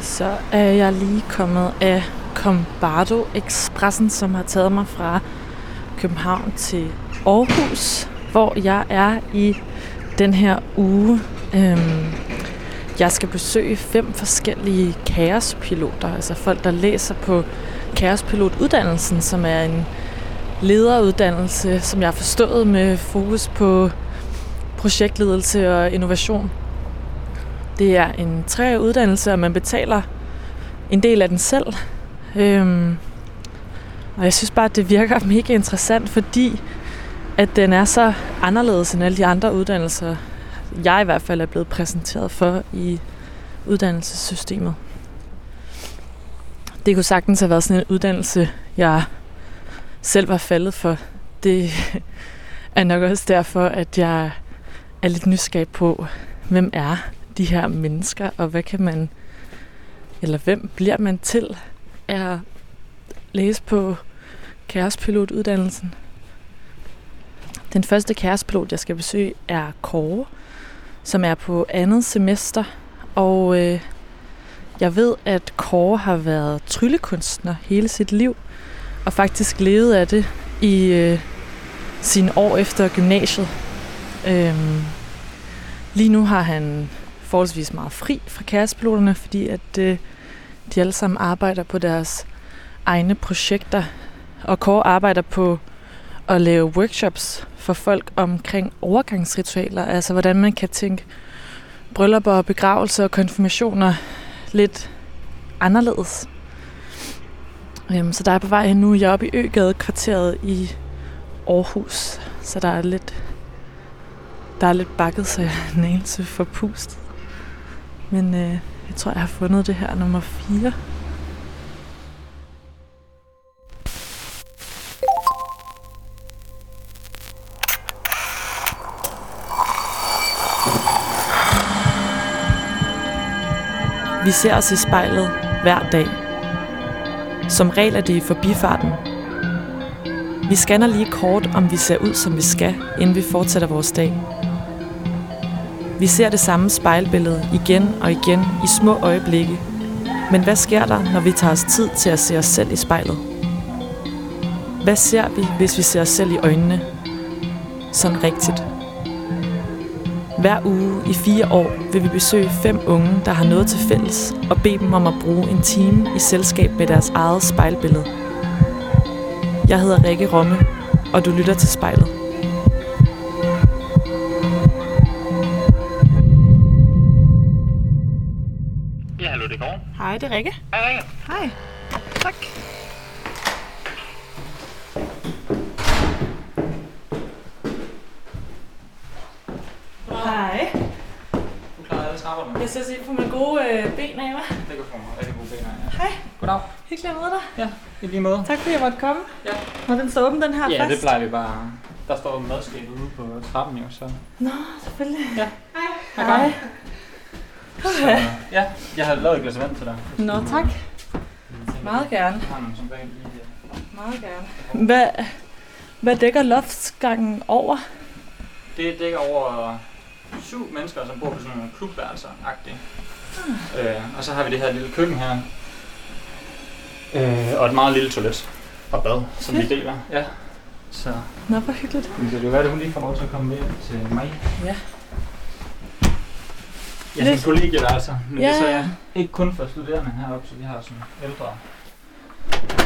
Så er jeg lige kommet af Combardo Expressen, som har taget mig fra København til Aarhus, hvor jeg er i den her uge. Øhm, jeg skal besøge fem forskellige kaospiloter, altså folk, der læser på kaospilotuddannelsen, som er en lederuddannelse, som jeg har forstået med fokus på projektledelse og innovation. Det er en tre uddannelse, og man betaler en del af den selv. Øhm, og jeg synes bare, at det virker mega interessant, fordi at den er så anderledes end alle de andre uddannelser, jeg i hvert fald er blevet præsenteret for i uddannelsessystemet. Det kunne sagtens have været sådan en uddannelse, jeg selv var faldet for. Det er nok også derfor, at jeg er lidt nysgerrig på, hvem er de her mennesker, og hvad kan man, eller hvem bliver man til at læse på kærespilotuddannelsen? Den første kærespilot, jeg skal besøge, er Kåre, som er på andet semester, og øh, jeg ved, at Kåre har været tryllekunstner hele sit liv, og faktisk levet af det i øh, sine år efter gymnasiet. Øhm, lige nu har han forholdsvis meget fri fra kærespiloterne, fordi at øh, de alle sammen arbejder på deres egne projekter. Og Kåre arbejder på at lave workshops for folk omkring overgangsritualer, altså hvordan man kan tænke bryllupper og begravelser og konfirmationer lidt anderledes. Øhm, så der er på vej hen nu. Jeg er oppe i Øgade kvarteret i Aarhus, så der er lidt der er lidt bakket, så jeg er en anelse forpustet. Men øh, jeg tror, jeg har fundet det her nummer 4. Vi ser os i spejlet hver dag. Som regel er det i forbifarten. Vi scanner lige kort, om vi ser ud, som vi skal, inden vi fortsætter vores dag. Vi ser det samme spejlbillede igen og igen i små øjeblikke. Men hvad sker der, når vi tager os tid til at se os selv i spejlet? Hvad ser vi, hvis vi ser os selv i øjnene? Sådan rigtigt. Hver uge i fire år vil vi besøge fem unge, der har noget til fælles, og bede dem om at bruge en time i selskab med deres eget spejlbillede. Jeg hedder Rikke Romme, og du lytter til spejlet. Hej, det er Rikke. Hej, Rikke. Hej. Tak. Hej. Du klarer alle trapperne. Jeg skal se på mine gode øh, ben af, hva'? Det kan få mig rigtig gode ben her. Hej. Goddag. Hyggeligt at møde dig. Ja, i lige måde. Tak fordi jeg måtte komme. Ja. Må den stå åben, den her Ja, fast? det plejer vi bare. Der står madskab ude på trappen jo, så... Nå, selvfølgelig. Ja. Hej. Hej. Så, ja, jeg har lavet et glas vand til dig. Nå, tak. Meget gerne. Øh, Meget gerne. Hvad, hvad dækker loftsgangen over? Det dækker over syv mennesker, som bor på sådan nogle klubværelser-agtigt. Øh, og så har vi det her lille køkken her. Øh, og et meget lille toilet og bad, som vi deler. Ja. Så Nå, hvor hyggeligt. Men det kan jo være, at hun lige får lov til at komme med til mig. Ja. Er sådan kollegieværelser, men ja. det er så Ja. ja, ikke kun for studerende heroppe, så vi har sådan ældre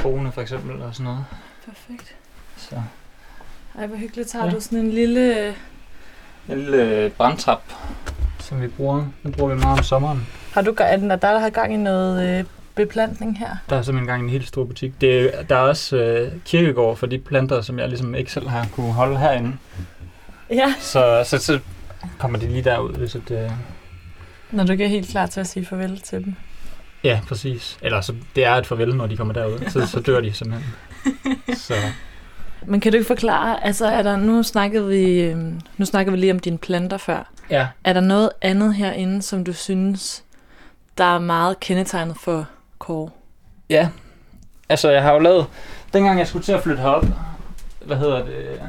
boende for eksempel og sådan noget. Perfekt. Så Ej, hvor hyggeligt. Så har Ja. du sådan en lille... en lille brandtrap, som vi bruger. Den bruger vi meget om sommeren. Har du er den der, der har gang i noget øh, beplantning her? Der er simpelthen gang i en helt stor butik. Det, er- der er også øh, kirkegård for de planter, som jeg ligesom ikke selv har kunne holde herinde. Ja. Så, så, så kommer de lige derud, hvis det, øh, Når du ikke er helt klar til at sige farvel til dem. Ja, præcis. Eller så det er et farvel, når de kommer derud. Så, så dør de simpelthen. Så Men kan du ikke forklare, altså er der, nu snakkede vi, øhm, nu snakkede vi lige om dine planter før. ja, Er der noget andet herinde, som du synes, der er meget kendetegnet for Kåre? Ja, altså jeg har jo lavet, dengang jeg skulle til at flytte herop, hvad hedder det,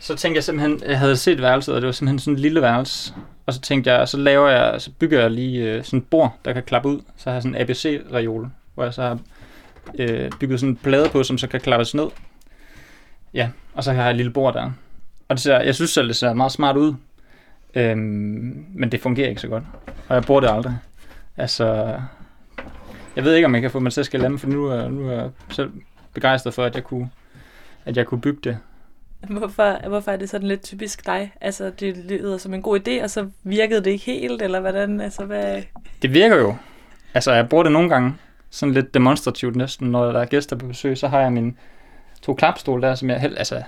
så tænkte jeg simpelthen, jeg havde set værelset, og det var simpelthen sådan et lille værelse. Og så tænkte jeg, så laver jeg, så bygger jeg lige øh, sådan et bord, der kan klappe ud. Så har jeg sådan en ABC-reol, hvor jeg så har øh, bygget sådan en plade på, som så kan klappes ned. Ja, og så har jeg et lille bord der. Og det ser, jeg synes selv, det ser meget smart ud. Øhm, men det fungerer ikke så godt. Og jeg bruger det aldrig. Altså, jeg ved ikke, om jeg kan få mig til at skille for nu er, nu er jeg selv begejstret for, at jeg kunne, at jeg kunne bygge det. Hvorfor, hvorfor er det sådan lidt typisk dig? Altså, det lyder som en god idé, og så virkede det ikke helt, eller hvordan? Altså, hvad... Det virker jo. Altså, jeg bruger det nogle gange, sådan lidt demonstrativt næsten, når der er gæster på besøg, så har jeg min to klapstol der, som jeg helt, altså,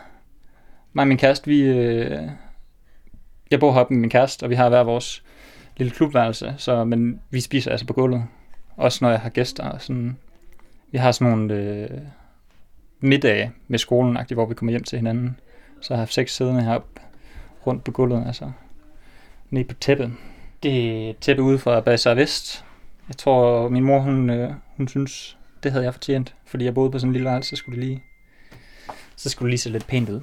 mig og min kæreste, vi, øh, jeg bor heroppe med min kæreste, og vi har hver vores lille klubværelse, så, men vi spiser altså på gulvet. Også når jeg har gæster. Og sådan, vi har sådan nogle øh, middage med skolen, hvor vi kommer hjem til hinanden. Så jeg har haft seks siddende heroppe rundt på gulvet, altså nede på tæppet. Det er tæppe ude fra Bazaar Vest. Jeg tror, min mor, hun, øh, hun synes, det havde jeg fortjent, fordi jeg boede på sådan en lille værelse, så skulle det lige, så skulle det lige se lidt pænt ud,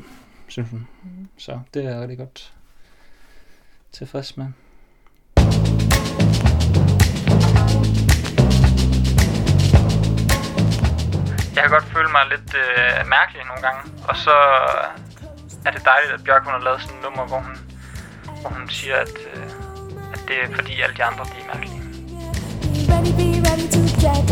synes hun. Mm. Så det er jeg rigtig godt tilfreds med. Jeg kan godt føle mig lidt øh, mærkelig nogle gange, og så er det dejligt, at Bjørk hun har lavet sådan et nummer, hvor hun, hvor hun siger, at, øh, at det er fordi alle de andre de er mærkelige. Be ready, be ready to get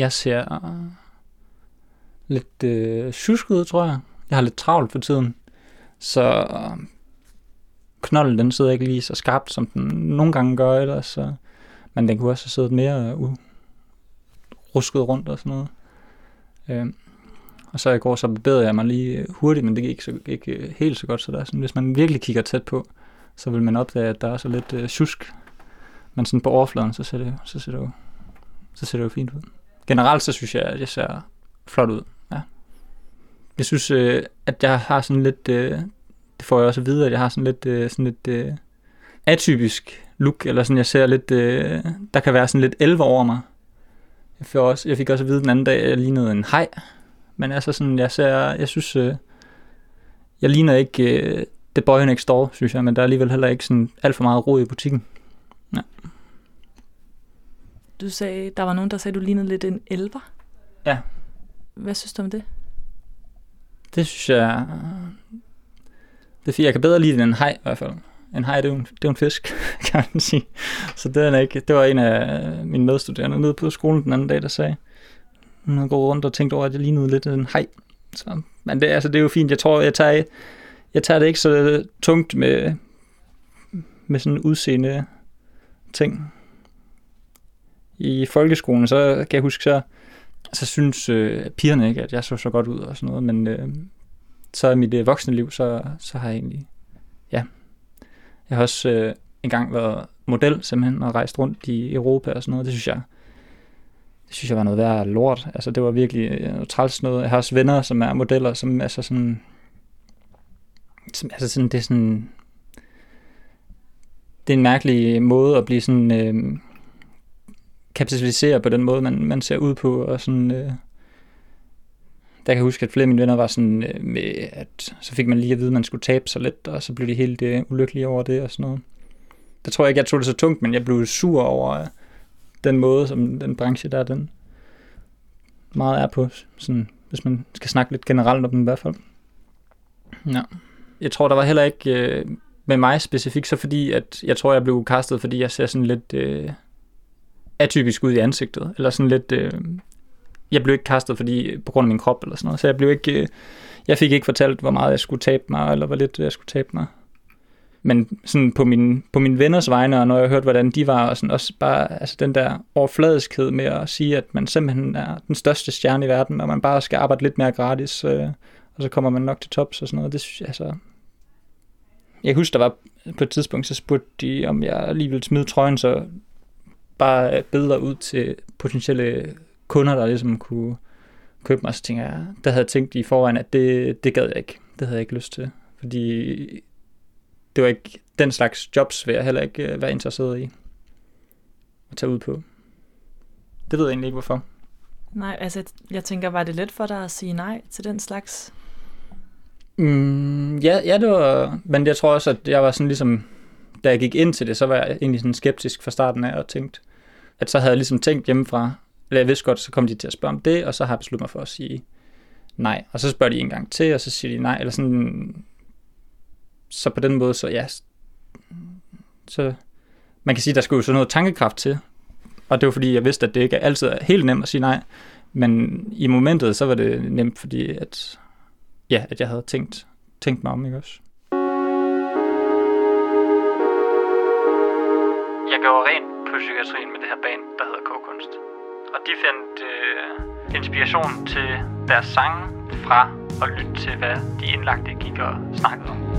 jeg ser lidt øh, tjusk ud, tror jeg. Jeg har lidt travlt for tiden. Så øh, knolden, den sidder ikke lige så skarpt, som den nogle gange gør ellers. Så, men den kunne også have siddet mere uh, rusket rundt og sådan noget. Øh, og så i går så bevægede jeg mig lige hurtigt, men det gik ikke, så, ikke øh, helt så godt. Så der, sådan, hvis man virkelig kigger tæt på, så vil man opdage, at der er så lidt øh, tjusk. Men sådan på overfladen, så ser det, så ser det, jo, så ser det jo fint ud. Generelt så synes jeg, at jeg ser flot ud. Ja. Jeg synes, øh, at jeg har sådan lidt, øh, det får jeg også at vide, at jeg har sådan lidt, øh, sådan lidt øh, atypisk look, eller sådan, jeg ser lidt, øh, der kan være sådan lidt 11 over mig. Jeg fik, også, jeg fik også at vide den anden dag, at jeg lignede en hej. Men altså sådan, jeg ser, jeg synes, øh, jeg ligner ikke øh, The Boy Next Door, synes jeg, men der er alligevel heller ikke sådan alt for meget ro i butikken. Ja. Du sagde, der var nogen, der sagde, du lignede lidt en elver. Ja. Hvad synes du om det? Det synes jeg... Det er fordi, jeg kan bedre lide det end en hej, i hvert fald. En hej, det er jo en, det er en fisk, kan man sige. Så det, er ikke, det var en af mine medstuderende nede på skolen den anden dag, der sagde, hun havde gået rundt og tænkt over, at jeg lignede lidt en hej. Så, men det, altså, det er jo fint. Jeg tror, jeg tager, jeg tager det ikke så tungt med, med sådan udseende ting. I folkeskolen, så kan jeg huske, så, så synes øh, pigerne ikke, at jeg så så godt ud og sådan noget, men øh, så i mit øh, voksne liv, så, så har jeg egentlig, ja. Jeg har også øh, engang været model simpelthen, og rejst rundt i Europa og sådan noget. Det synes jeg, det synes jeg var noget værd lort. Altså det var virkelig øh, noget træls noget. Jeg har også venner, som er modeller, som altså sådan, som, altså sådan, det er sådan, det er en mærkelig måde at blive sådan, øh, kapitalisere på den måde, man, man ser ud på, og sådan, øh, der kan jeg huske, at flere af mine venner var sådan øh, med, at så fik man lige at vide, at man skulle tabe sig lidt, og så blev de helt øh, ulykkelige over det og sådan noget. Der tror jeg ikke, jeg tog det så tungt, men jeg blev sur over øh, den måde, som den branche der, den meget er på, sådan, hvis man skal snakke lidt generelt om den i hvert fald. Ja. Jeg tror, der var heller ikke øh, med mig specifikt, så fordi, at jeg tror, jeg blev kastet, fordi jeg ser sådan lidt øh, atypisk ud i ansigtet, eller sådan lidt... Øh, jeg blev ikke kastet fordi, på grund af min krop eller sådan noget, så jeg blev ikke... Øh, jeg fik ikke fortalt, hvor meget jeg skulle tabe mig, eller hvor lidt jeg skulle tabe mig. Men sådan på, min, på mine venners vegne, og når jeg hørte, hvordan de var, og sådan også bare altså den der overfladiskhed med at sige, at man simpelthen er den største stjerne i verden, og man bare skal arbejde lidt mere gratis, øh, og så kommer man nok til tops og sådan noget. Det synes jeg, altså... Jeg husker, der var på et tidspunkt, så spurgte de, om jeg lige ville smide trøjen, så bare billeder ud til potentielle kunder, der ligesom kunne købe mig, så tænker jeg, der havde jeg tænkt i forvejen, at det, det gad jeg ikke. Det havde jeg ikke lyst til. Fordi det var ikke den slags jobs, vil jeg heller ikke øh, være interesseret i at tage ud på. Det ved jeg egentlig ikke, hvorfor. Nej, altså jeg tænker, var det let for dig at sige nej til den slags? Mm, ja, ja, det var, men jeg tror også, at jeg var sådan ligesom, da jeg gik ind til det, så var jeg egentlig sådan skeptisk fra starten af og tænkt, at så havde jeg ligesom tænkt hjemmefra, eller jeg vidste godt, så kom de til at spørge om det, og så har jeg besluttet mig for at sige nej. Og så spørger de en gang til, og så siger de nej, eller sådan, så på den måde, så ja, så man kan sige, der skulle jo så noget tankekraft til, og det var fordi, jeg vidste, at det ikke altid er helt nemt at sige nej, men i momentet, så var det nemt, fordi at, ja, at jeg havde tænkt, tænkt mig om, ikke også? Jeg går rent på psykiatrien med det her band, der hedder K-kunst. Og de fandt øh, inspiration til deres sange fra at lytte til, hvad de indlagte gik og snakkede om.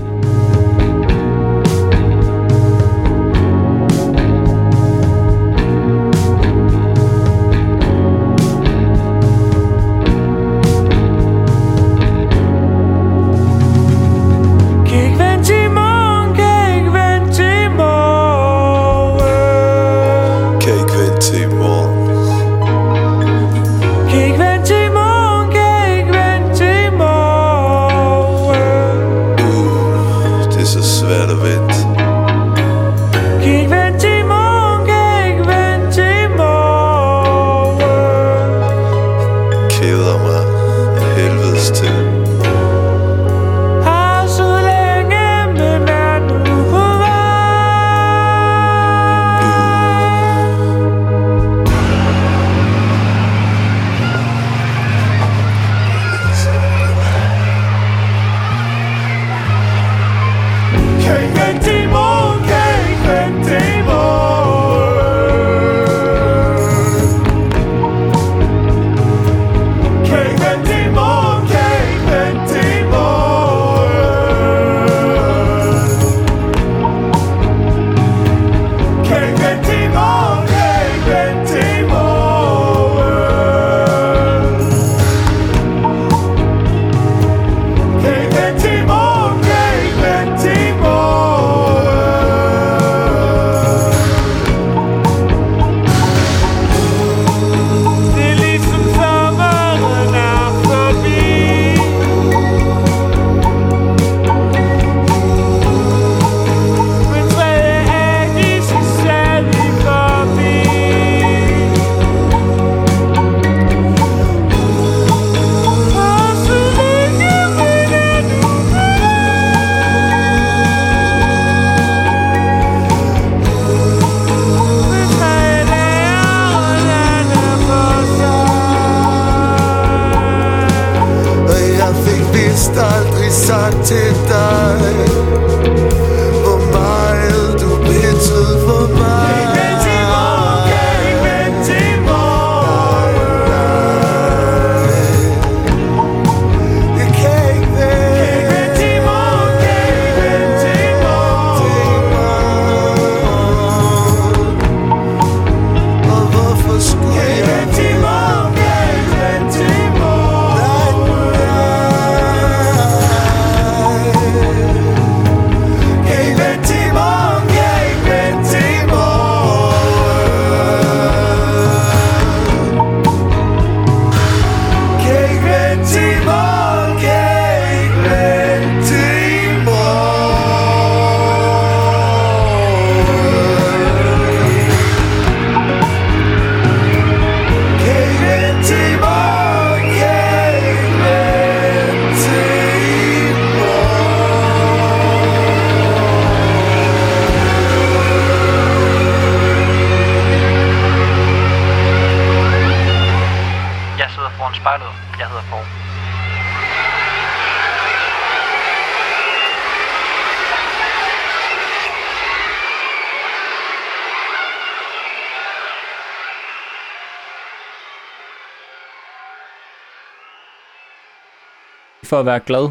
For at være glad,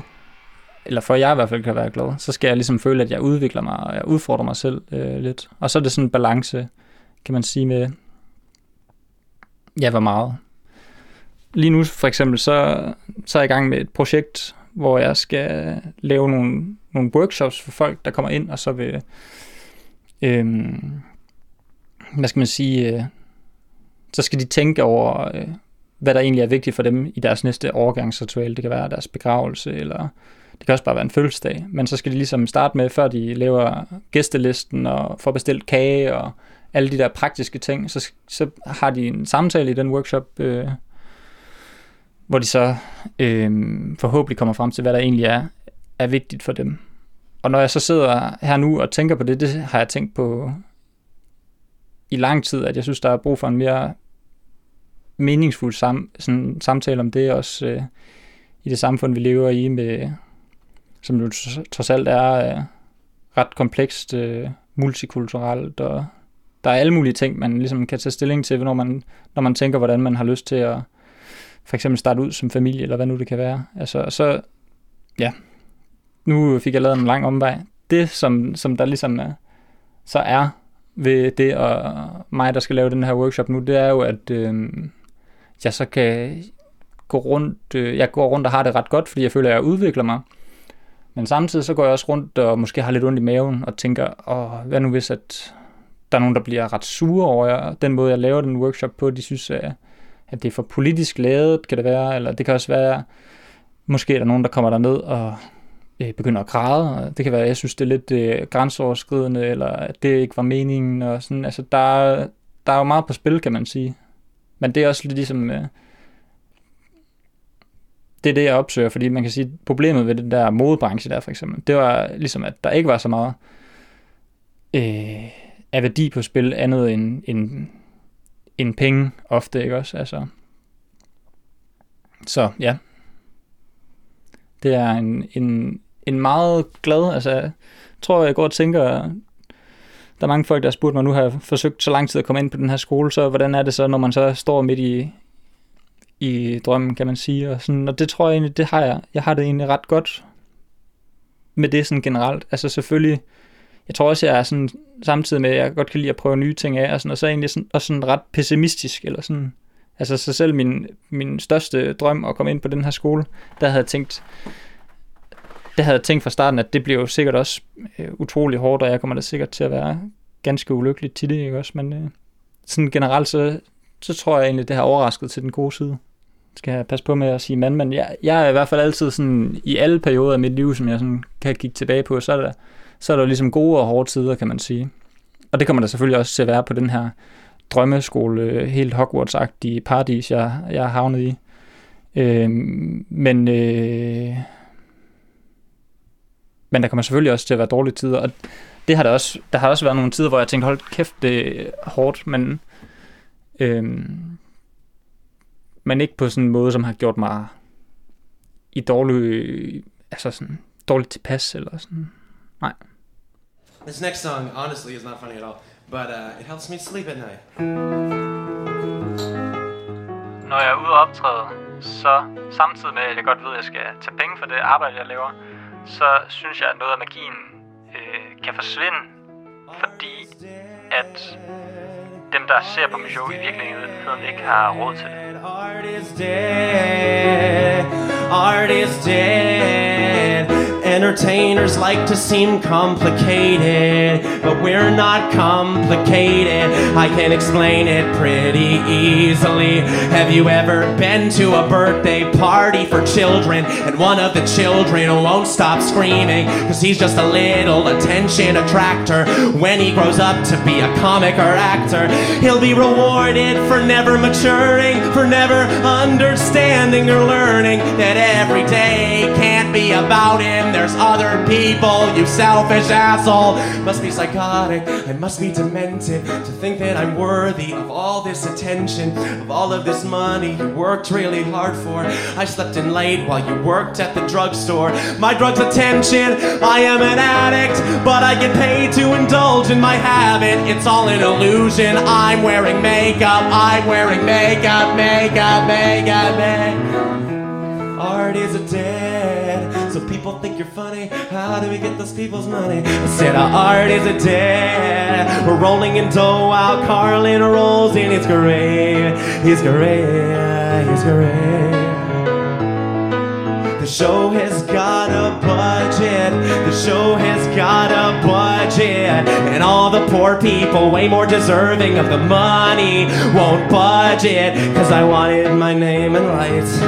eller for at jeg i hvert fald kan være glad, så skal jeg ligesom føle, at jeg udvikler mig, og jeg udfordrer mig selv øh, lidt. Og så er det sådan en balance, kan man sige med, ja, hvor meget. Lige nu for eksempel, så, så er jeg i gang med et projekt, hvor jeg skal lave nogle, nogle workshops for folk, der kommer ind, og så vil, øh, hvad skal man sige, øh, så skal de tænke over, øh, hvad der egentlig er vigtigt for dem i deres næste overgangsritual. Det kan være deres begravelse, eller det kan også bare være en fødselsdag. Men så skal de ligesom starte med, før de laver gæstelisten og får bestilt kage og alle de der praktiske ting, så, så har de en samtale i den workshop, øh, hvor de så øh, forhåbentlig kommer frem til, hvad der egentlig er, er vigtigt for dem. Og når jeg så sidder her nu og tænker på det, det har jeg tænkt på i lang tid, at jeg synes, der er brug for en mere meningsfuld sam, sådan, samtale om det også øh, i det samfund, vi lever i, med, som jo trods alt er øh, ret komplekst, øh, multikulturelt, og der er alle mulige ting, man ligesom kan tage stilling til, når man, når man tænker, hvordan man har lyst til at for eksempel starte ud som familie, eller hvad nu det kan være. Altså, så, ja, nu fik jeg lavet en lang omvej. Det, som, som der ligesom er, så er ved det, og mig, der skal lave den her workshop nu, det er jo, at øh, jeg så kan gå rundt, øh, jeg går rundt og har det ret godt, fordi jeg føler, at jeg udvikler mig. Men samtidig så går jeg også rundt og måske har lidt ondt i maven og tænker, åh, hvad nu hvis, at der er nogen, der bliver ret sure over jeg, den måde, jeg laver den workshop på, de synes, at, at det er for politisk lavet, kan det være, eller det kan også være, måske er der nogen, der kommer der ned og øh, begynder at græde. Det kan være, at jeg synes, det er lidt øh, grænseoverskridende, eller at det ikke var meningen. Og sådan. Altså, der, der er jo meget på spil, kan man sige. Men det er også lidt ligesom... Øh, det er det, jeg opsøger, fordi man kan sige, problemet ved den der modebranche der for eksempel, det var ligesom, at der ikke var så meget øh, af værdi på spil andet end, end, end penge ofte, ikke også? Altså, så ja, det er en, en, en meget glad, altså jeg tror, jeg går og tænker, der er mange folk, der har spurgt mig, nu har jeg forsøgt så lang tid at komme ind på den her skole, så hvordan er det så, når man så står midt i, i drømmen, kan man sige, og, sådan, og det tror jeg egentlig, det har jeg, jeg har det egentlig ret godt med det sådan generelt, altså selvfølgelig, jeg tror også, jeg er sådan, samtidig med, at jeg godt kan lide at prøve nye ting af, og, sådan, og så er jeg egentlig sådan, også sådan ret pessimistisk, eller sådan, altså så selv min, min største drøm at komme ind på den her skole, der havde jeg tænkt, det havde jeg tænkt fra starten, at det bliver jo sikkert også øh, utrolig hårdt, og jeg kommer da sikkert til at være ganske ulykkelig til det, ikke også? Men øh, sådan generelt, så, så tror jeg egentlig, det har overrasket til den gode side. Skal jeg passe på med at sige mand, men jeg, jeg er i hvert fald altid sådan, i alle perioder af mit liv, som jeg sådan kan kigge tilbage på, så er der, så er der ligesom gode og hårde tider, kan man sige. Og det kommer der selvfølgelig også til at være på den her drømmeskole, helt Hogwarts-agtige paradis, jeg, jeg er havnet i. Øh, men øh, men der kommer selvfølgelig også til at være dårlige tider, og det har der også, der har også været nogle tider, hvor jeg tænkte, hold kæft, det er hårdt, men, øhm, men ikke på sådan en måde, som har gjort mig i dårlig, altså sådan, dårligt tilpas, eller sådan, nej. This next song, honestly, is not funny at all, but uh, it helps me sleep at night. Når jeg er ude og optræde, så samtidig med, at jeg godt ved, at jeg skal tage penge for det arbejde, jeg laver, så synes jeg, at noget af magien øh, kan forsvinde, fordi at dem, der ser på mit show, i virkeligheden ikke har råd til det. Art is dead. Art is dead. Entertainers like to seem complicated, but we're not complicated. I can explain it pretty easily. Have you ever been to a birthday party for children and one of the children won't stop screaming because he's just a little attention attractor? When he grows up to be a comic or actor, he'll be rewarded for never maturing, for never understanding or learning that every day can't be about him there's other people, you selfish asshole. Must be psychotic, I must be demented to think that I'm worthy of all this attention, of all of this money you worked really hard for. I slept in late while you worked at the drugstore. My drug's attention, I am an addict, but I get paid to indulge in my habit. It's all an illusion. I'm wearing makeup, I'm wearing makeup, makeup, makeup, makeup. art is a dead. People think you're funny. How do we get those people's money? I said our art is a dead. We're rolling in dough while Carlin rolls in his grave. His grave. His grave. The show has got a budget. The show has got a budget. And all the poor people, way more deserving of the money, won't budget. Cause I wanted my name and lights.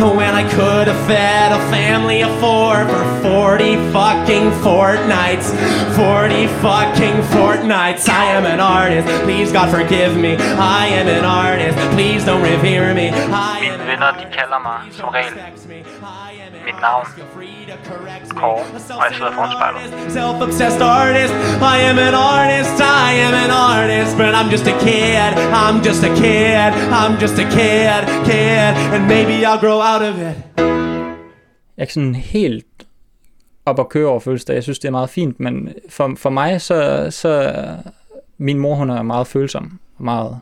When I could have fed a family of four for 40 fucking fortnights. 40 fucking fortnights. I am an artist. Please, God, forgive me. I am an artist. Please don't revere me. I am Mine venner, de kalder mig som regel mit navn, Kåre, og jeg sidder foran spejlet. Self-obsessed artist, I am an artist, I am an artist, but I'm just a kid, I'm just a kid, I'm just a kid, kid, and maybe I'll grow out of it. Jeg er sådan helt op at køre over fødselsdag. Jeg synes, det er meget fint, men for, for mig, så, så min mor, hun er meget følsom og meget,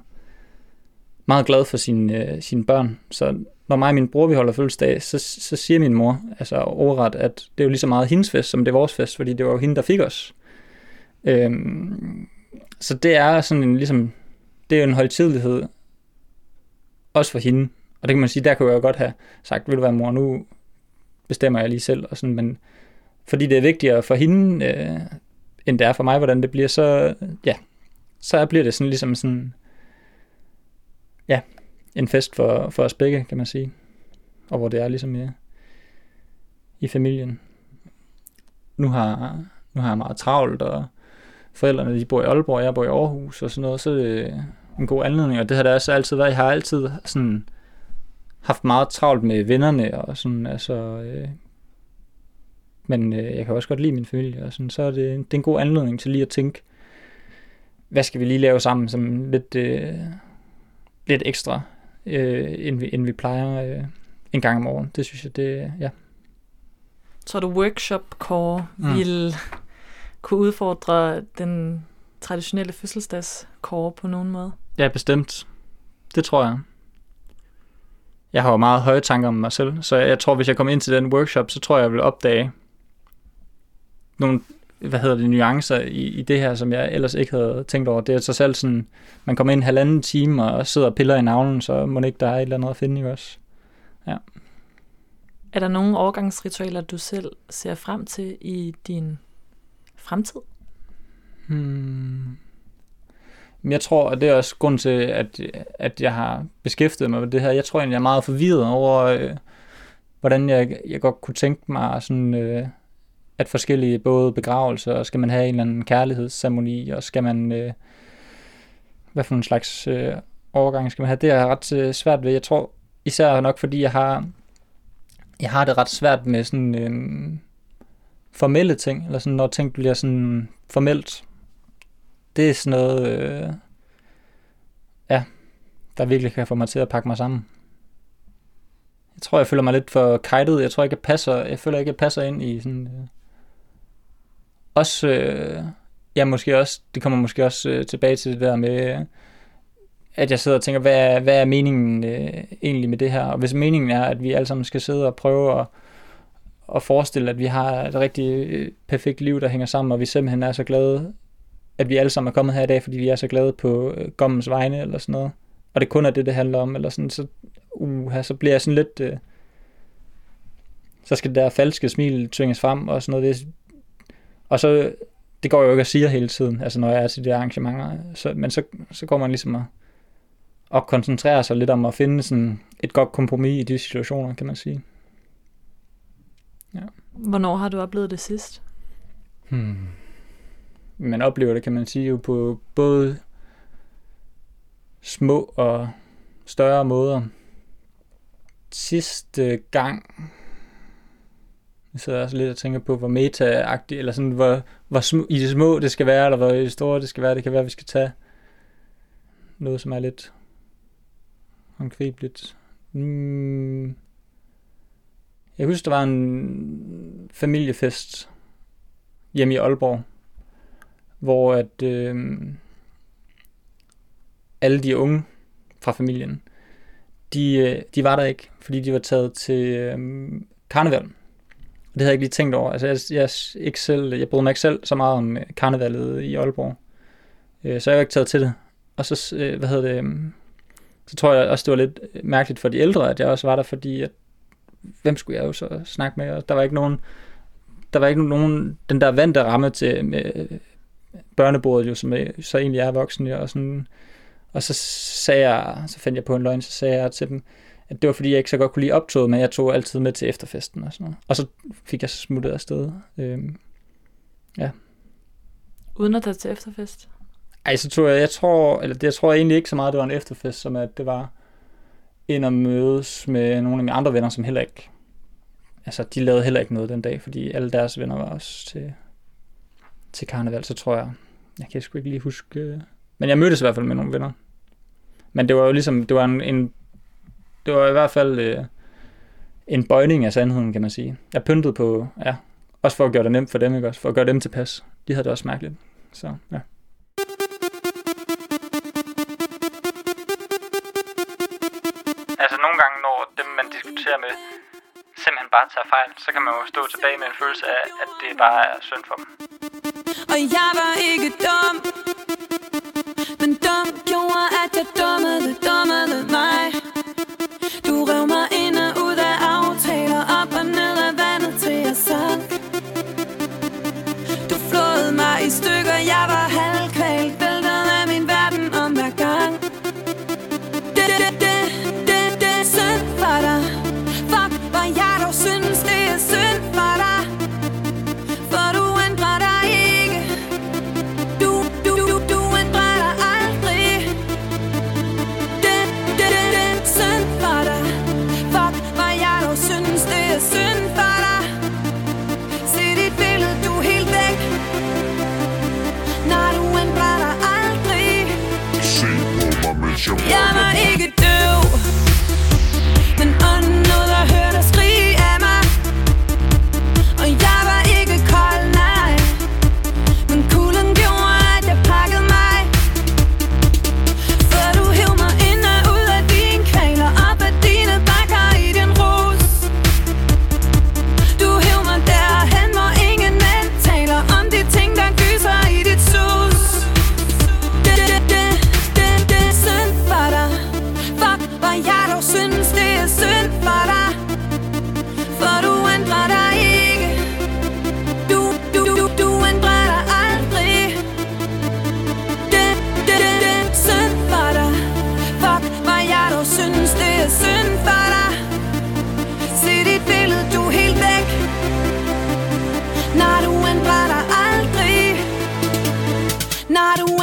meget glad for sine, øh, sine børn. Så når mig og min bror, vi holder fødselsdag, så, så siger min mor, altså overret, at det er jo lige så meget hendes fest, som det er vores fest, fordi det var jo hende, der fik os. Øhm, så det er sådan en, ligesom, det er en højtidlighed, også for hende. Og det kan man sige, der kunne jeg jo godt have sagt, vil du være mor, nu bestemmer jeg lige selv, og sådan, men fordi det er vigtigere for hende, øh, end det er for mig, hvordan det bliver, så ja, så bliver det sådan ligesom sådan, ja, en fest for, for os begge, kan man sige. Og hvor det er ligesom i, i familien. Nu har, nu har jeg meget travlt, og forældrene de bor i Aalborg, jeg bor i Aarhus og sådan noget, så er det en god anledning, og det har det også altid været. Jeg har altid sådan haft meget travlt med vennerne, og sådan, altså, øh, men øh, jeg kan også godt lide min familie, og sådan, så er det, det er en god anledning til lige at tænke, hvad skal vi lige lave sammen, som lidt, øh, lidt ekstra, øh, end, vi, end vi plejer øh, en gang om året. Det synes jeg, det ja. Tror du workshop-core Mm. mm. vil kunne udfordre den traditionelle fødselsdags-core på nogen måde? Ja, bestemt. Det tror jeg. Jeg har jo meget høje tanker om mig selv, så jeg tror, hvis jeg kommer ind til den workshop, så tror jeg, jeg vil opdage nogle, hvad hedder det, nuancer i, i det her, som jeg ellers ikke havde tænkt over. Det er så selv sådan, man kommer ind en halvanden time og sidder og piller i navlen, så må det ikke, der er et eller andet at finde, ikke også? Er der nogle overgangsritualer, du selv ser frem til i din fremtid? Hmm. Jeg tror, at det er også grund til, at, at jeg har beskæftiget mig med det her. Jeg tror egentlig, jeg er meget forvirret over, øh, hvordan jeg, jeg godt kunne tænke mig sådan, øh, at forskellige både begravelser, og skal man have en eller anden kærlighedsceremoni, og skal man, øh, hvad for en slags øh, overgang skal man have, det er ret øh, svært ved. Jeg tror især nok, fordi jeg har, jeg har det ret svært med sådan øh, formelle ting, eller sådan, når ting bliver sådan formelt. Det er sådan noget, øh, ja, der virkelig kan få mig til at pakke mig sammen. Jeg tror, jeg føler mig lidt for kajtet. Jeg tror ikke, jeg passer, jeg føler ikke, jeg passer ind i sådan... Øh, også, øh, ja, måske også, det kommer måske også øh, tilbage til det der med, at jeg sidder og tænker, hvad er, hvad er meningen øh, egentlig med det her? Og hvis meningen er, at vi alle sammen skal sidde og prøve at, at forestille, at vi har et rigtig øh, perfekt liv, der hænger sammen, og vi simpelthen er så glade, at vi alle sammen er kommet her i dag, fordi vi er så glade på øh, gommens vegne, eller sådan noget. Og det kun er det, det handler om, eller sådan, så, uh, så bliver jeg sådan lidt... Øh, så skal det der falske smil tvinges frem, og sådan noget. Det, og så, det går jo ikke at sige hele tiden, altså når jeg er til de arrangementer, så, men så, så går man ligesom at, at koncentrere sig lidt om at finde sådan et godt kompromis i de situationer, kan man sige. Hvornår har du oplevet det sidst? Hmm. Man oplever det, kan man sige, jo på både små og større måder. Sidste gang, jeg sidder også lidt og tænker på, hvor meta eller sådan, hvor, hvor sm- i det små det skal være, eller hvor i det store det skal være. Det kan være, at vi skal tage noget, som er lidt håndgribeligt. Mm. Jeg husker, der var en familiefest hjemme i Aalborg, hvor at øh, alle de unge fra familien, de, øh, de var der ikke, fordi de var taget til øh, karneval. Det havde jeg ikke lige tænkt over. Altså, jeg, jeg, ikke selv, jeg bryder mig ikke selv så meget om øh, karnevalet i Aalborg. Øh, så jeg har ikke taget til det. Og så, øh, hvad hedder det, øhm, så tror jeg også, det var lidt øh, mærkeligt for de ældre, at jeg også var der, fordi at, hvem skulle jeg jo så snakke med? Og der var ikke nogen, der var ikke nogen, den der vante ramme til med børnebordet, jo, som jeg, så egentlig er voksen, jo, og sådan, og så sagde jeg, så fandt jeg på en løgn, så sagde jeg til dem, at det var fordi, jeg ikke så godt kunne lide optoget, men jeg tog altid med til efterfesten og sådan noget. Og så fik jeg smuttet afsted. Øhm, ja. Uden at tage til efterfest? Ej, så tror jeg, jeg tror, eller det, jeg tror egentlig ikke så meget, det var en efterfest, som at det var ind og mødes med nogle af mine andre venner, som heller ikke, altså de lavede heller ikke noget den dag, fordi alle deres venner var også til, til karneval, så tror jeg, jeg kan sgu ikke lige huske, men jeg mødtes i hvert fald med nogle venner. Men det var jo ligesom, det var en, en det var i hvert fald øh, en bøjning af sandheden, kan man sige. Jeg pyntede på, ja, også for at gøre det nemt for dem, ikke også? For at gøre dem tilpas. De havde det også mærkeligt. Så, ja. Altså nogle gange, når dem, man diskuterer med, simpelthen bare tager fejl, så kan man jo stå tilbage med en følelse af, at det bare er synd for dem. Og jeg var ikke dum Nej,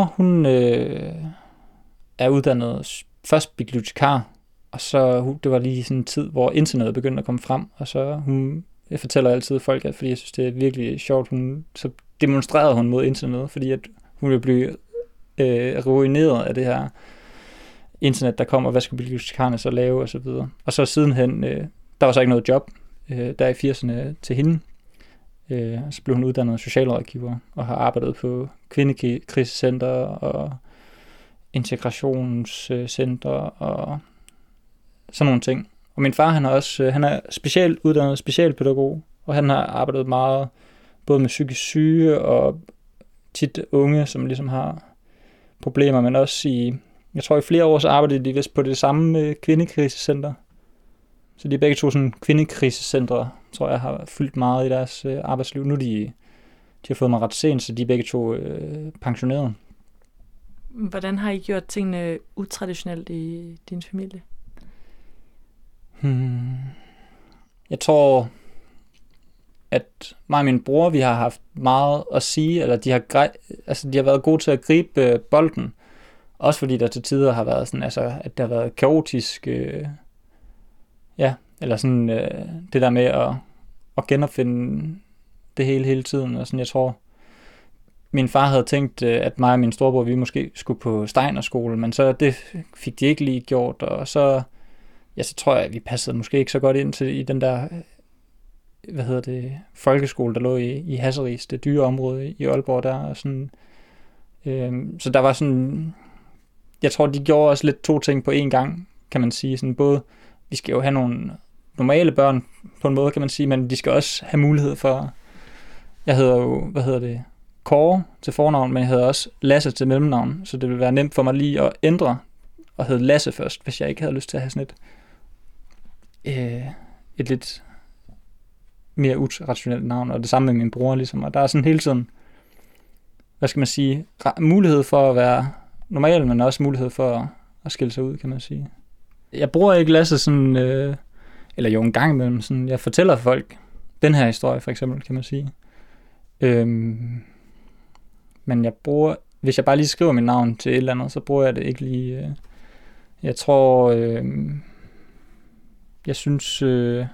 mor, hun øh, er uddannet først bibliotekar, og så hun- det var lige sådan en tid, hvor internettet begyndte at komme frem, og så hun, jeg fortæller altid folk, at fordi jeg synes, det er virkelig sjovt, hun, så demonstrerede hun mod internettet, fordi at hun ville blive øh, ruineret af det her internet, der kommer, hvad skulle bibliotekarerne så lave, og så videre. Og så sidenhen, øh, der var så ikke noget job øh, der i 80'erne til hende. Øh, så blev hun uddannet socialrådgiver og har arbejdet på kvindekrisecenter og integrationscenter og sådan nogle ting. Og min far, han er også øh, han er specielt uddannet specialpædagog, og han har arbejdet meget både med psykisk syge og tit unge, som ligesom har problemer, men også i, jeg tror i flere år, så arbejdede de vist på det samme kvindekrisecenter. Så de er begge to sådan kvindekrisecentre, tror jeg, har fyldt meget i deres øh, arbejdsliv. Nu er de, de har fået mig ret sent, så de er begge to øh, pensioneret. Hvordan har I gjort tingene utraditionelt i din familie? Hmm. Jeg tror, at mig og min bror, vi har haft meget at sige, eller de har, grej- altså, de har været gode til at gribe øh, bolden. Også fordi der til tider har været sådan, altså, at der har været kaotisk, øh, ja, eller sådan øh, det der med at, at genopfinde det hele hele tiden. Og sådan, jeg tror, min far havde tænkt, øh, at mig og min storebror, vi måske skulle på Steinerskole, men så det fik de ikke lige gjort, og så, ja, så tror jeg, at vi passede måske ikke så godt ind til i den der, øh, hvad hedder det, folkeskole, der lå i, i Hasseris, det dyre område i Aalborg der, og sådan, øhm, så der var sådan, jeg tror, de gjorde også lidt to ting på én gang, kan man sige, sådan både, vi skal jo have nogle normale børn på en måde, kan man sige, men de skal også have mulighed for, jeg hedder jo, hvad hedder det, Kåre til fornavn, men jeg hedder også Lasse til mellemnavn, så det ville være nemt for mig lige at ændre og hedde Lasse først, hvis jeg ikke havde lyst til at have sådan et, øh, et lidt mere urationelt navn, og det samme med min bror ligesom, og der er sådan hele tiden, hvad skal man sige, mulighed for at være normal, men også mulighed for at, at skille sig ud, kan man sige. Jeg bruger ikke Lasse sådan, øh, eller jo en gang imellem, sådan, jeg fortæller folk den her historie, for eksempel, kan man sige. Øhm, men jeg bruger, hvis jeg bare lige skriver mit navn til et eller andet, så bruger jeg det ikke lige. Øh, jeg tror, øh, jeg synes, øh,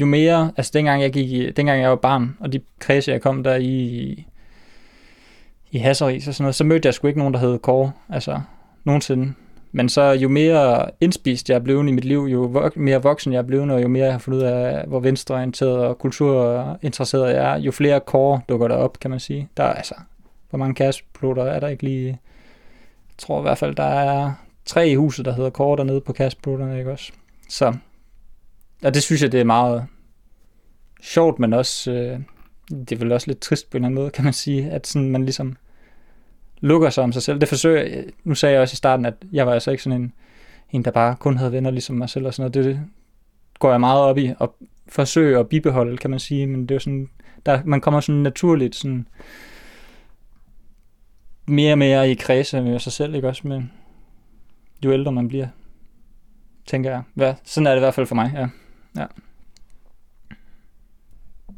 jo mere, altså dengang jeg gik i, dengang jeg var barn, og de kredse, jeg kom der i, i Hasseris og sådan noget, så mødte jeg sgu ikke nogen, der hed Kåre, altså nogensinde. Men så jo mere indspist jeg er blevet i mit liv, jo vok- mere voksen jeg er blevet, og jo mere jeg har fundet ud af, hvor venstreorienteret og kulturinteresseret jeg er, jo flere kår dukker der op, kan man sige. Der er altså, hvor mange kæresploter er der ikke lige? Jeg tror i hvert fald, der er tre i huset, der hedder kår dernede på kæresplotterne, ikke også? Så, og det synes jeg, det er meget sjovt, men også, øh, det er vel også lidt trist på en eller anden måde, kan man sige, at sådan man ligesom lukker sig om sig selv. Det forsøger nu sagde jeg også i starten, at jeg var altså ikke sådan en, en der bare kun havde venner ligesom mig selv og sådan noget. Det, det går jeg meget op i, og forsøge at bibeholde, kan man sige, men det er jo sådan, der, man kommer sådan naturligt sådan mere og mere i kredse med sig selv, ikke også, men jo ældre man bliver, tænker jeg. Ja, sådan er det i hvert fald for mig, ja. ja.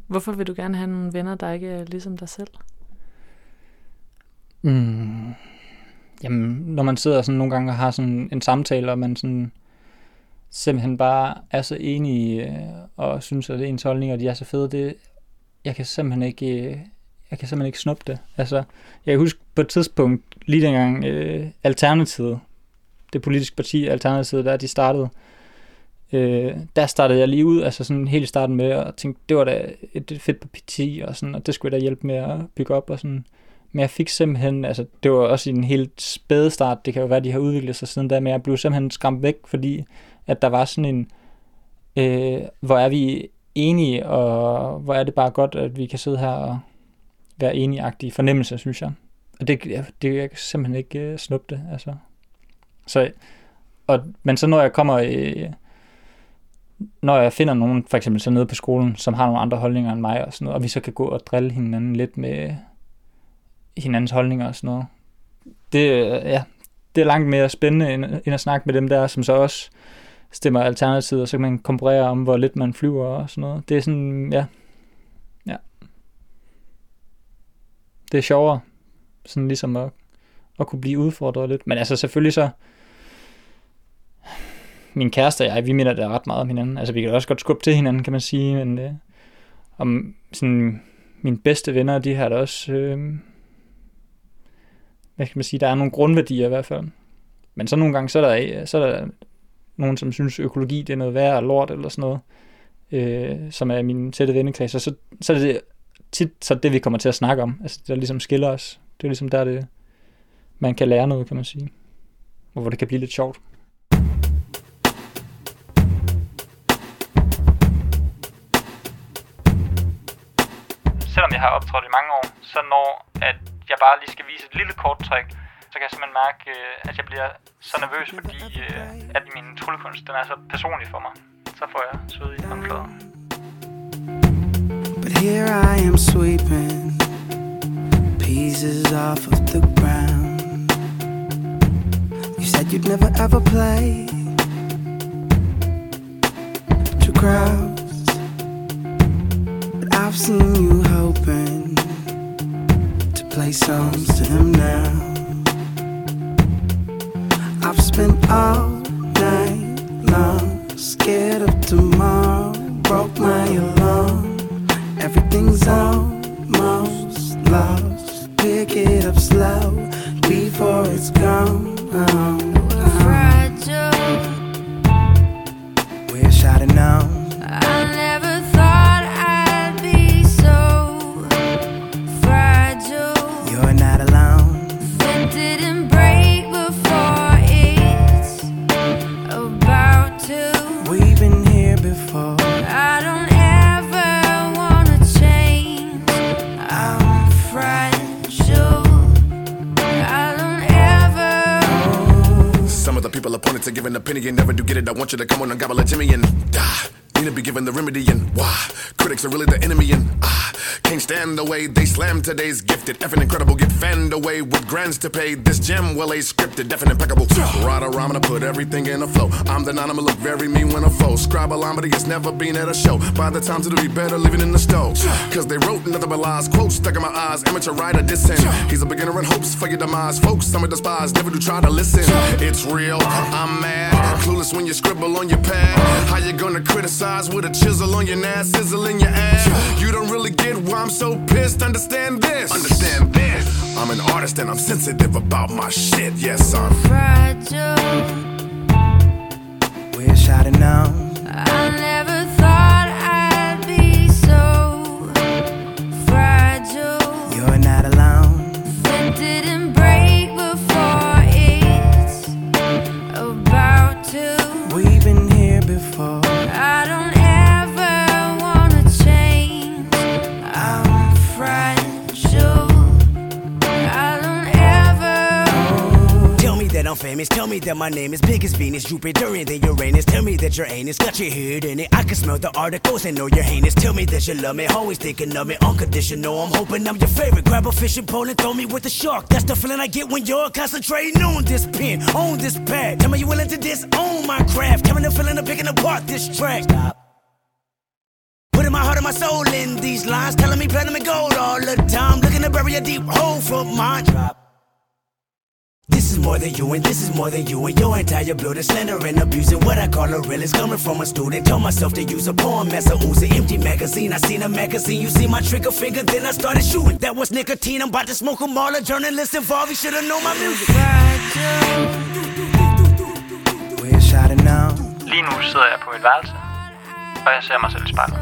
Hvorfor vil du gerne have nogle venner, der ikke er ligesom dig selv? Mm. Jamen, når man sidder sådan nogle gange og har sådan en samtale, og man sådan simpelthen bare er så enig øh, og synes, at ens holdninger de er så fede, det, jeg kan simpelthen ikke, øh, jeg kan simpelthen ikke snuppe det. Altså, jeg kan huske på et tidspunkt, lige dengang øh, Alternativet, det politiske parti Alternativet, der de startede, øh, der startede jeg lige ud, altså sådan helt i starten med at tænke, det var da et fedt parti, og, sådan, og det skulle da hjælpe med at bygge op, og sådan, men jeg fik simpelthen, altså det var også i en helt spæde start, det kan jo være, de har udviklet sig siden da, men jeg blev simpelthen skræmt væk, fordi at der var sådan en, øh, hvor er vi enige, og hvor er det bare godt, at vi kan sidde her og være enige fornemmelse, synes jeg. Og det, det jeg kan simpelthen ikke øh, snuppe det, altså. Så, og, men så når jeg kommer, øh, når jeg finder nogen, for eksempel så nede på skolen, som har nogle andre holdninger end mig og sådan noget, og vi så kan gå og drille hinanden lidt med, hinandens holdninger og sådan noget. Det, øh, ja, det er langt mere spændende, end, end at snakke med dem der, som så også stemmer alternativet, og så kan man konkurrere om, hvor lidt man flyver og sådan noget. Det er sådan, ja. Ja. Det er sjovere, sådan ligesom at, at kunne blive udfordret lidt. Men altså selvfølgelig så, min kæreste og jeg, vi minder det ret meget om hinanden. Altså vi kan også godt skubbe til hinanden, kan man sige, men øh, om sådan mine bedste venner, de har da også øh, hvad skal man sige, der er nogle grundværdier i hvert fald. Men så nogle gange, så er der, så er der nogen, som synes, økologi det er noget værre lort eller sådan noget, øh, som er min tætte venneklasse, så, så er det tit så det, vi kommer til at snakke om. Altså, det der ligesom skiller os. Det er ligesom der, det, man kan lære noget, kan man sige. Og hvor det kan blive lidt sjovt. Selvom jeg har optrådt i mange år, så når jeg bare lige skal vise et lille kort trick, så kan jeg simpelthen mærke, øh, at jeg bliver så nervøs, fordi øh, at min tryllekunst den er så personlig for mig. Så får jeg sved i håndfladen. But here I am sweeping pieces off of the ground. You said you'd never ever play to crowds, but I've seen you hoping play songs to them now. I've spent all do get it. I want you to come on and gobble can't stand the way they slam today's gifted. Effing incredible, get fanned away with grants to pay. This gem well a scripted, and impeccable. Rhyme, to put everything in a flow. I'm the nine, I'ma look very mean when I flow. A he has never been at a show. By the time to be better living in the stove. Cause they wrote nothing but lies, quotes stuck in my eyes. Amateur writer dissing. He's a beginner in hopes for your demise. Folks, some of despise, never do try to listen. It's real, I'm mad. Clueless when you scribble on your pad. How you gonna criticize with a chisel on your ass, sizzle in your ass? You don't really get why I'm so pissed. Understand this. Understand this. I'm an artist and I'm sensitive about my shit. Yes, I'm Fragile. Wish I'd have known. Famous. Tell me that my name is big as Venus, Jupiter, and then Uranus. Tell me that your anus got your head in it. I can smell the articles and know you're heinous. Tell me that you love me, always thinking of me, unconditional. I'm hoping I'm your favorite. Grab a fishing pole and throw me with a shark. That's the feeling I get when you're concentrating on this pen, on this pad. Tell me you willing to disown my craft. Me the feeling of picking apart this track. Stop. Putting my heart and my soul in these lines, telling me platinum and gold all the time. Looking to bury a deep hole for mine. Drop. This is more than you, and this is more than you, and your entire building slander and abusing what I call a real is coming from a student. Tell myself to use a poem as a Uzi, empty magazine. I seen a magazine, you see my trigger finger, then I started shooting. That was nicotine, I'm about to smoke 'em all. A journalist involved, you should've known my music. Fragile. Wish I'd have known. Lige nu sidder jeg på mit værelse, og jeg ser mig selv i spejlet.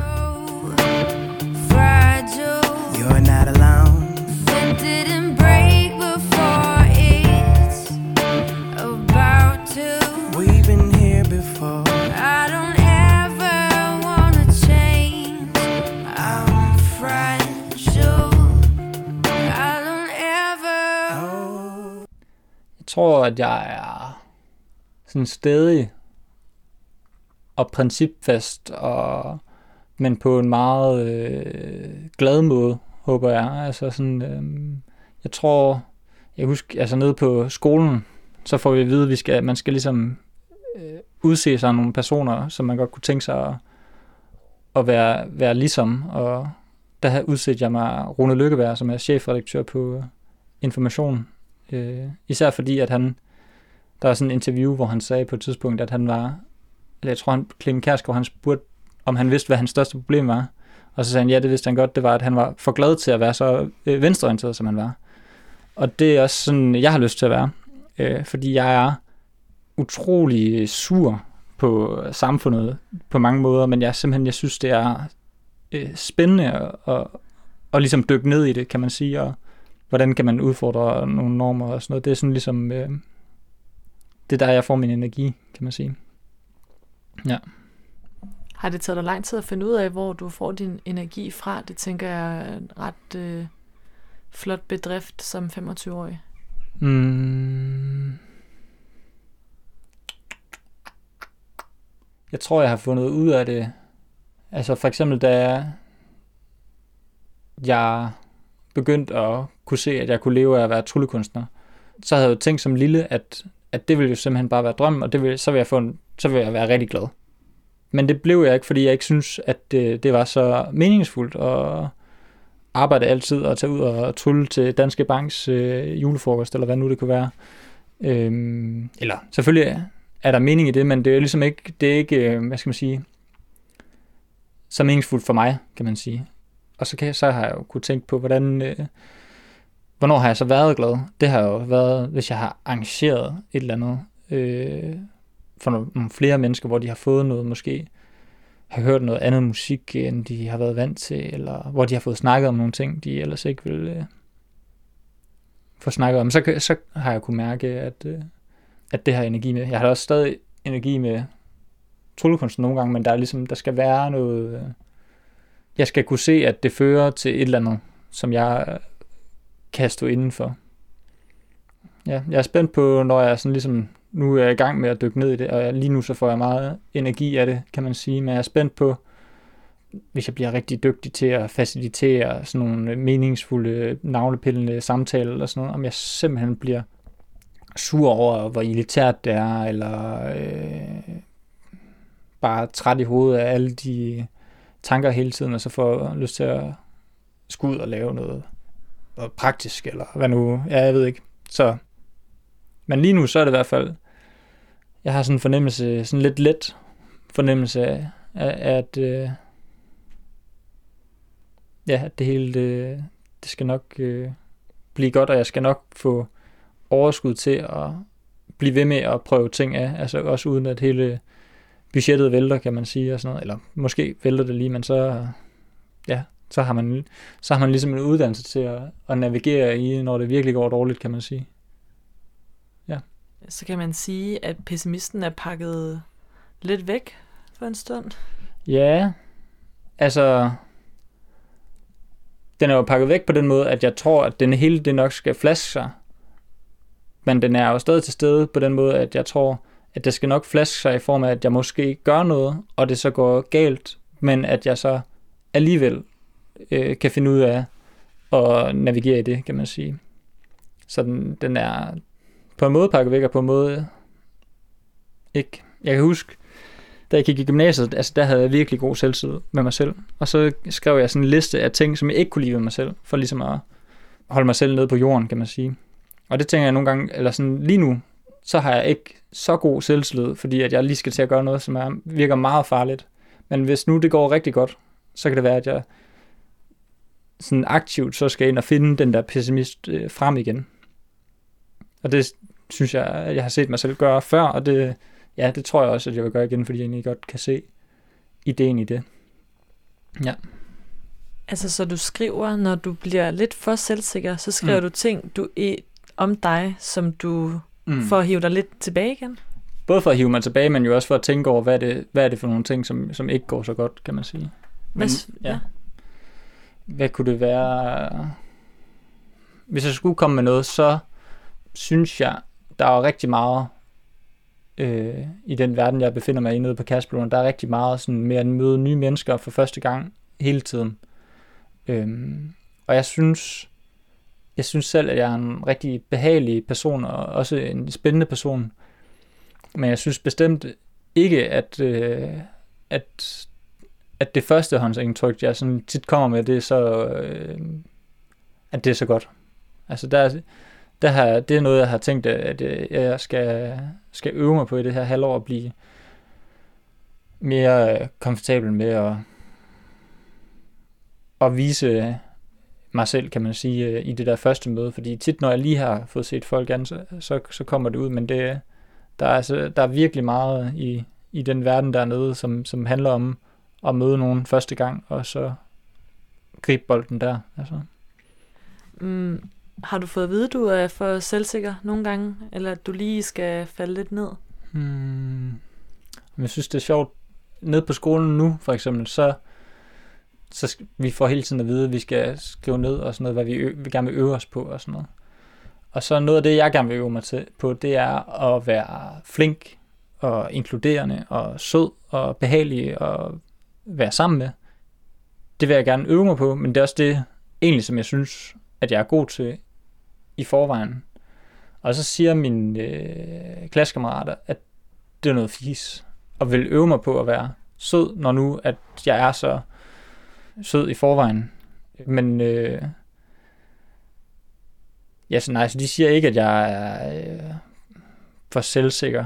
Fragile. You're not alone. Tror, at jeg er sådan stedig og principfast, og, men på en meget øh, glad måde, håber jeg. Altså sådan, øh, jeg tror, jeg husker, altså nede på skolen, så får vi at vide, at vi skal, man skal ligesom øh, udse sig nogle personer, som man godt kunne tænke sig at, at være, være ligesom, og der udsætter jeg mig Rune Lykkeberg, som er chefredaktør på øh, Information, øh, især fordi, at han, der var sådan en interview, hvor han sagde på et tidspunkt, at han var, eller jeg tror, han, Clemen Kærsgaard, han spurgte, om han vidste, hvad hans største problem var. Og så sagde han, ja, det vidste han godt, det var, at han var for glad til at være så øh, venstreorienteret, som han var. Og det er også sådan, jeg har lyst til at være. Øh, fordi jeg er utrolig sur på samfundet på mange måder, men jeg simpelthen, jeg synes, det er øh, spændende at, at, at ligesom dykke ned i det, kan man sige, og hvordan kan man udfordre nogle normer og sådan noget. Det er sådan ligesom, øh, det er der, jeg får min energi, kan man sige. Ja. Har det taget dig lang tid at finde ud af, hvor du får din energi fra? Det tænker jeg er en ret øh, flot bedrift som 25-årig. Mm. Jeg tror, jeg har fundet ud af det. Altså for eksempel, da jeg begyndte at kunne se, at jeg kunne leve af at være tryllekunstner, så havde jeg jo tænkt som lille, at, at det ville jo simpelthen bare være drømmen, og det ville, så, ville jeg få en, så ville jeg være rigtig glad. Men det blev jeg ikke, fordi jeg ikke synes, at det, det var så meningsfuldt at arbejde altid og tage ud og trylle til Danske Banks øh, julefrokost, eller hvad nu det kunne være. Øhm, eller selvfølgelig er der mening i det, men det er ligesom ikke, det er ikke, øh, hvad skal man sige, så meningsfuldt for mig, kan man sige. Og så, kan jeg, så har jeg jo kunne tænke på, hvordan, øh, hvornår har jeg så været glad? Det har jo været, hvis jeg har arrangeret et eller andet øh, for nogle, nogle flere mennesker, hvor de har fået noget måske, har hørt noget andet musik, end de har været vant til, eller hvor de har fået snakket om nogle ting, de ellers ikke ville øh, få snakket om. Så, så har jeg kunne mærke, at, øh, at det har energi med. Jeg har også stadig energi med tryllekunsten nogle gange, men der er ligesom, der skal være noget... Øh, jeg skal kunne se, at det fører til et eller andet, som jeg kan stå indenfor. Ja, jeg er spændt på, når jeg sådan ligesom, nu er jeg i gang med at dykke ned i det, og lige nu så får jeg meget energi af det, kan man sige, men jeg er spændt på, hvis jeg bliver rigtig dygtig til at facilitere sådan nogle meningsfulde, navlepillende samtaler eller sådan noget, om jeg simpelthen bliver sur over, hvor elitært det er, eller øh, bare træt i hovedet af alle de tanker hele tiden, og så får lyst til at skulle ud og lave noget, praktisk, eller hvad nu, ja, jeg ved ikke. Så, men lige nu, så er det i hvert fald, jeg har sådan en fornemmelse, sådan lidt let fornemmelse af, at, øh, ja, at det hele, det, det skal nok øh, blive godt, og jeg skal nok få overskud til at blive ved med at prøve ting af, altså også uden at hele budgettet vælter, kan man sige, og sådan noget. eller måske vælter det lige, men så, ja, så har man, så har man ligesom en uddannelse til at, at navigere i, når det virkelig går dårligt, kan man sige. Ja. Så kan man sige, at pessimisten er pakket lidt væk for en stund. Ja, altså, den er jo pakket væk på den måde, at jeg tror, at den hele det nok skal flaske sig. Men den er jo stadig til stede på den måde, at jeg tror, at det skal nok flaske sig i form af, at jeg måske gør noget, og det så går galt, men at jeg så alligevel øh, kan finde ud af at navigere i det, kan man sige. Så den, den er på en måde pakket væk, og på en måde ikke. Jeg kan huske, da jeg gik i gymnasiet, altså der havde jeg virkelig god selvtid med mig selv. Og så skrev jeg sådan en liste af ting, som jeg ikke kunne lide ved mig selv, for ligesom at holde mig selv nede på jorden, kan man sige. Og det tænker jeg nogle gange, eller sådan lige nu, så har jeg ikke så god selvtillid, fordi at jeg lige skal til at gøre noget, som er, virker meget farligt. Men hvis nu det går rigtig godt, så kan det være, at jeg sådan aktivt så skal ind og finde den der pessimist øh, frem igen. Og det synes jeg, jeg har set mig selv gøre før, og det, ja, det tror jeg også, at jeg vil gøre igen, fordi jeg egentlig godt kan se ideen i det. Ja. Altså, så du skriver, når du bliver lidt for selvsikker, så skriver mm. du ting du er, om dig, som du mm. for at hive dig lidt tilbage igen? Både for at hive mig tilbage, men jo også for at tænke over, hvad er det, hvad er det for nogle ting, som, som ikke går så godt, kan man sige. Men, ja. ja. Hvad kunne det være? Hvis jeg skulle komme med noget, så synes jeg, der er rigtig meget øh, i den verden, jeg befinder mig i nede på Kasperlund. Der er rigtig meget sådan, med at møde nye mennesker for første gang hele tiden. Øhm, og jeg synes, jeg synes selv, at jeg er en rigtig behagelig person, og også en spændende person. Men jeg synes bestemt ikke, at, øh, at, at det første håndsindtryk, jeg sådan tit kommer med, det er så, øh, at det er så godt. Altså der, der har, det er noget, jeg har tænkt, at øh, jeg skal, skal øve mig på i det her halvår, at blive mere øh, komfortabel med at, at vise mig selv, kan man sige, øh, i det der første møde. Fordi tit, når jeg lige har fået set folk an, så, så, så kommer det ud, men det, der, er altså, der er virkelig meget i, i den verden dernede, som, som handler om at møde nogen første gang, og så gribe bolden der. Altså. Mm, har du fået at vide, at du er for selvsikker nogle gange, eller at du lige skal falde lidt ned? Hmm. Jeg synes, det er sjovt. Nede på skolen nu, for eksempel, så, så vi får hele tiden at vide, at vi skal skrive ned og sådan noget, hvad vi, ø- vi gerne vil øve os på og sådan noget. Og så noget af det, jeg gerne vil øve mig til, på, det er at være flink og inkluderende og sød og behagelig og være sammen med. Det vil jeg gerne øve mig på, men det er også det, egentlig, som jeg synes, at jeg er god til i forvejen. Og så siger mine øh, klassekammerater, at det er noget fis, og vil øve mig på at være sød, når nu, at jeg er så sød i forvejen. Men øh, ja, så nej, så de siger ikke, at jeg er øh, for selvsikker.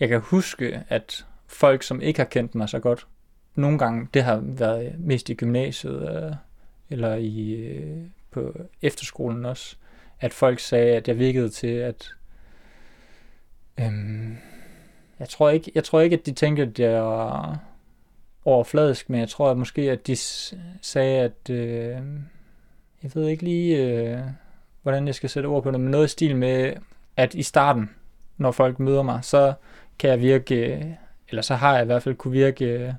Jeg kan huske, at folk, som ikke har kendt mig så godt, nogle gange, det har været mest i gymnasiet, øh, eller i, øh, på efterskolen også, at folk sagde, at jeg virkede til, at øhm, jeg tror ikke, jeg tror ikke, at de tænkte, at jeg var overfladisk, men jeg tror at måske, at de sagde, at øh, jeg ved ikke lige, øh, hvordan jeg skal sætte ord på det, men noget i stil med, at i starten, når folk møder mig, så kan jeg virke, øh, eller så har jeg i hvert fald kunne virke, øh,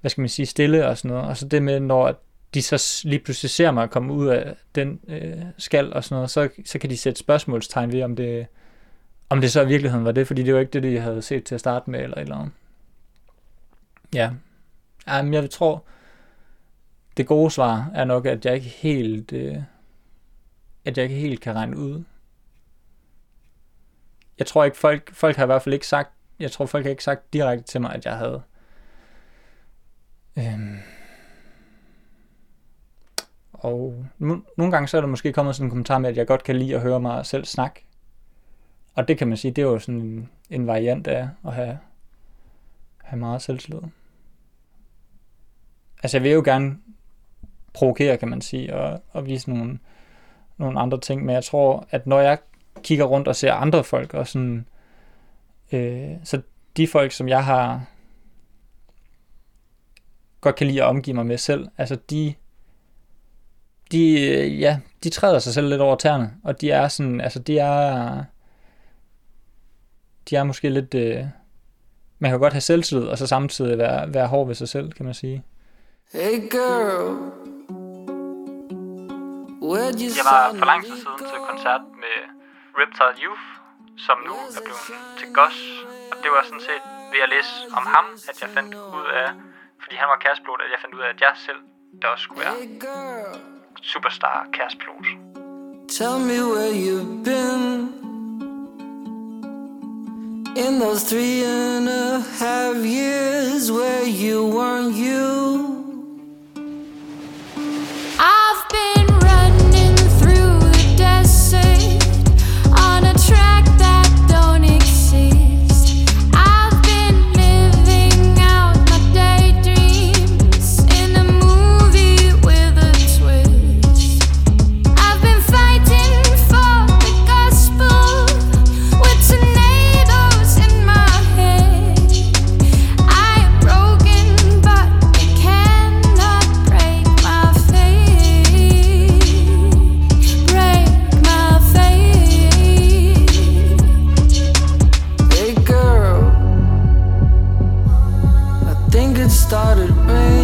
hvad skal man sige, stille og sådan noget. Og så det med, når de så lige pludselig ser mig komme ud af den øh, skal og sådan noget, så, så kan de sætte spørgsmålstegn ved, om det, om det så i virkeligheden var det, fordi det var ikke det, de havde set til at starte med, eller et eller andet. Ja. Jamen, jeg tror, det gode svar er nok, at jeg ikke helt, øh, at jeg ikke helt kan regne ud. Jeg tror ikke, folk, folk har i hvert fald ikke sagt, jeg tror, folk har ikke sagt direkte til mig, at jeg havde øhm, og nu, nogle gange så er der måske kommet sådan en kommentar med, at jeg godt kan lide at høre mig selv snakke. Og det kan man sige, det er jo sådan en, en variant af at have, have meget selvtillid. Altså jeg vil jo gerne provokere, kan man sige, og, og vise nogle, nogle andre ting, men jeg tror, at når jeg kigger rundt og ser andre folk, og sådan, øh, så de folk, som jeg har godt kan lide at omgive mig med selv, altså de, de, øh, ja, de træder sig selv lidt over tæerne, og de er sådan, altså de er, de er måske lidt, øh, man kan godt have selvtillid, og så samtidig være, være hård ved sig selv, kan man sige. Hey girl, Jeg var for lang tid siden til koncert med Reptile Youth, som nu er blevet til Goss. Og det var sådan set ved at læse om ham, at jeg fandt ud af, fordi han var kærespilot, at jeg fandt ud af, at jeg selv der også skulle være superstar kærespilot. tell me where you've been in those three and a half years where you weren't you. started raining.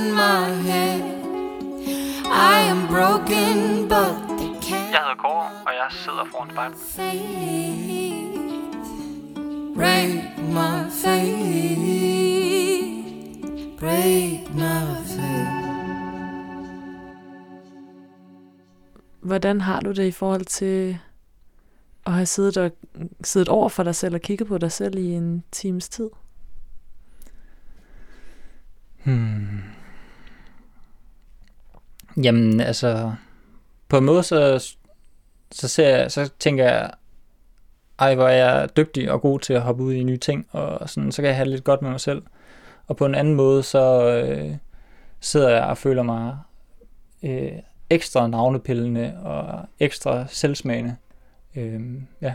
In my head. I am broken, but they can't Jeg hedder Kåre, og jeg sidder foran spejlet. Break my faith. Break my faith. Hvordan har du det i forhold til at have siddet, og, siddet over for dig selv og kigget på dig selv i en times tid? Hmm. Jamen, altså, på en måde, så, så, ser jeg, så tænker jeg, ej, hvor er jeg dygtig og god til at hoppe ud i nye ting, og sådan, så kan jeg have det lidt godt med mig selv. Og på en anden måde, så øh, sidder jeg og føler mig øh, ekstra navnepillende og ekstra selvsmagende. Øh, ja.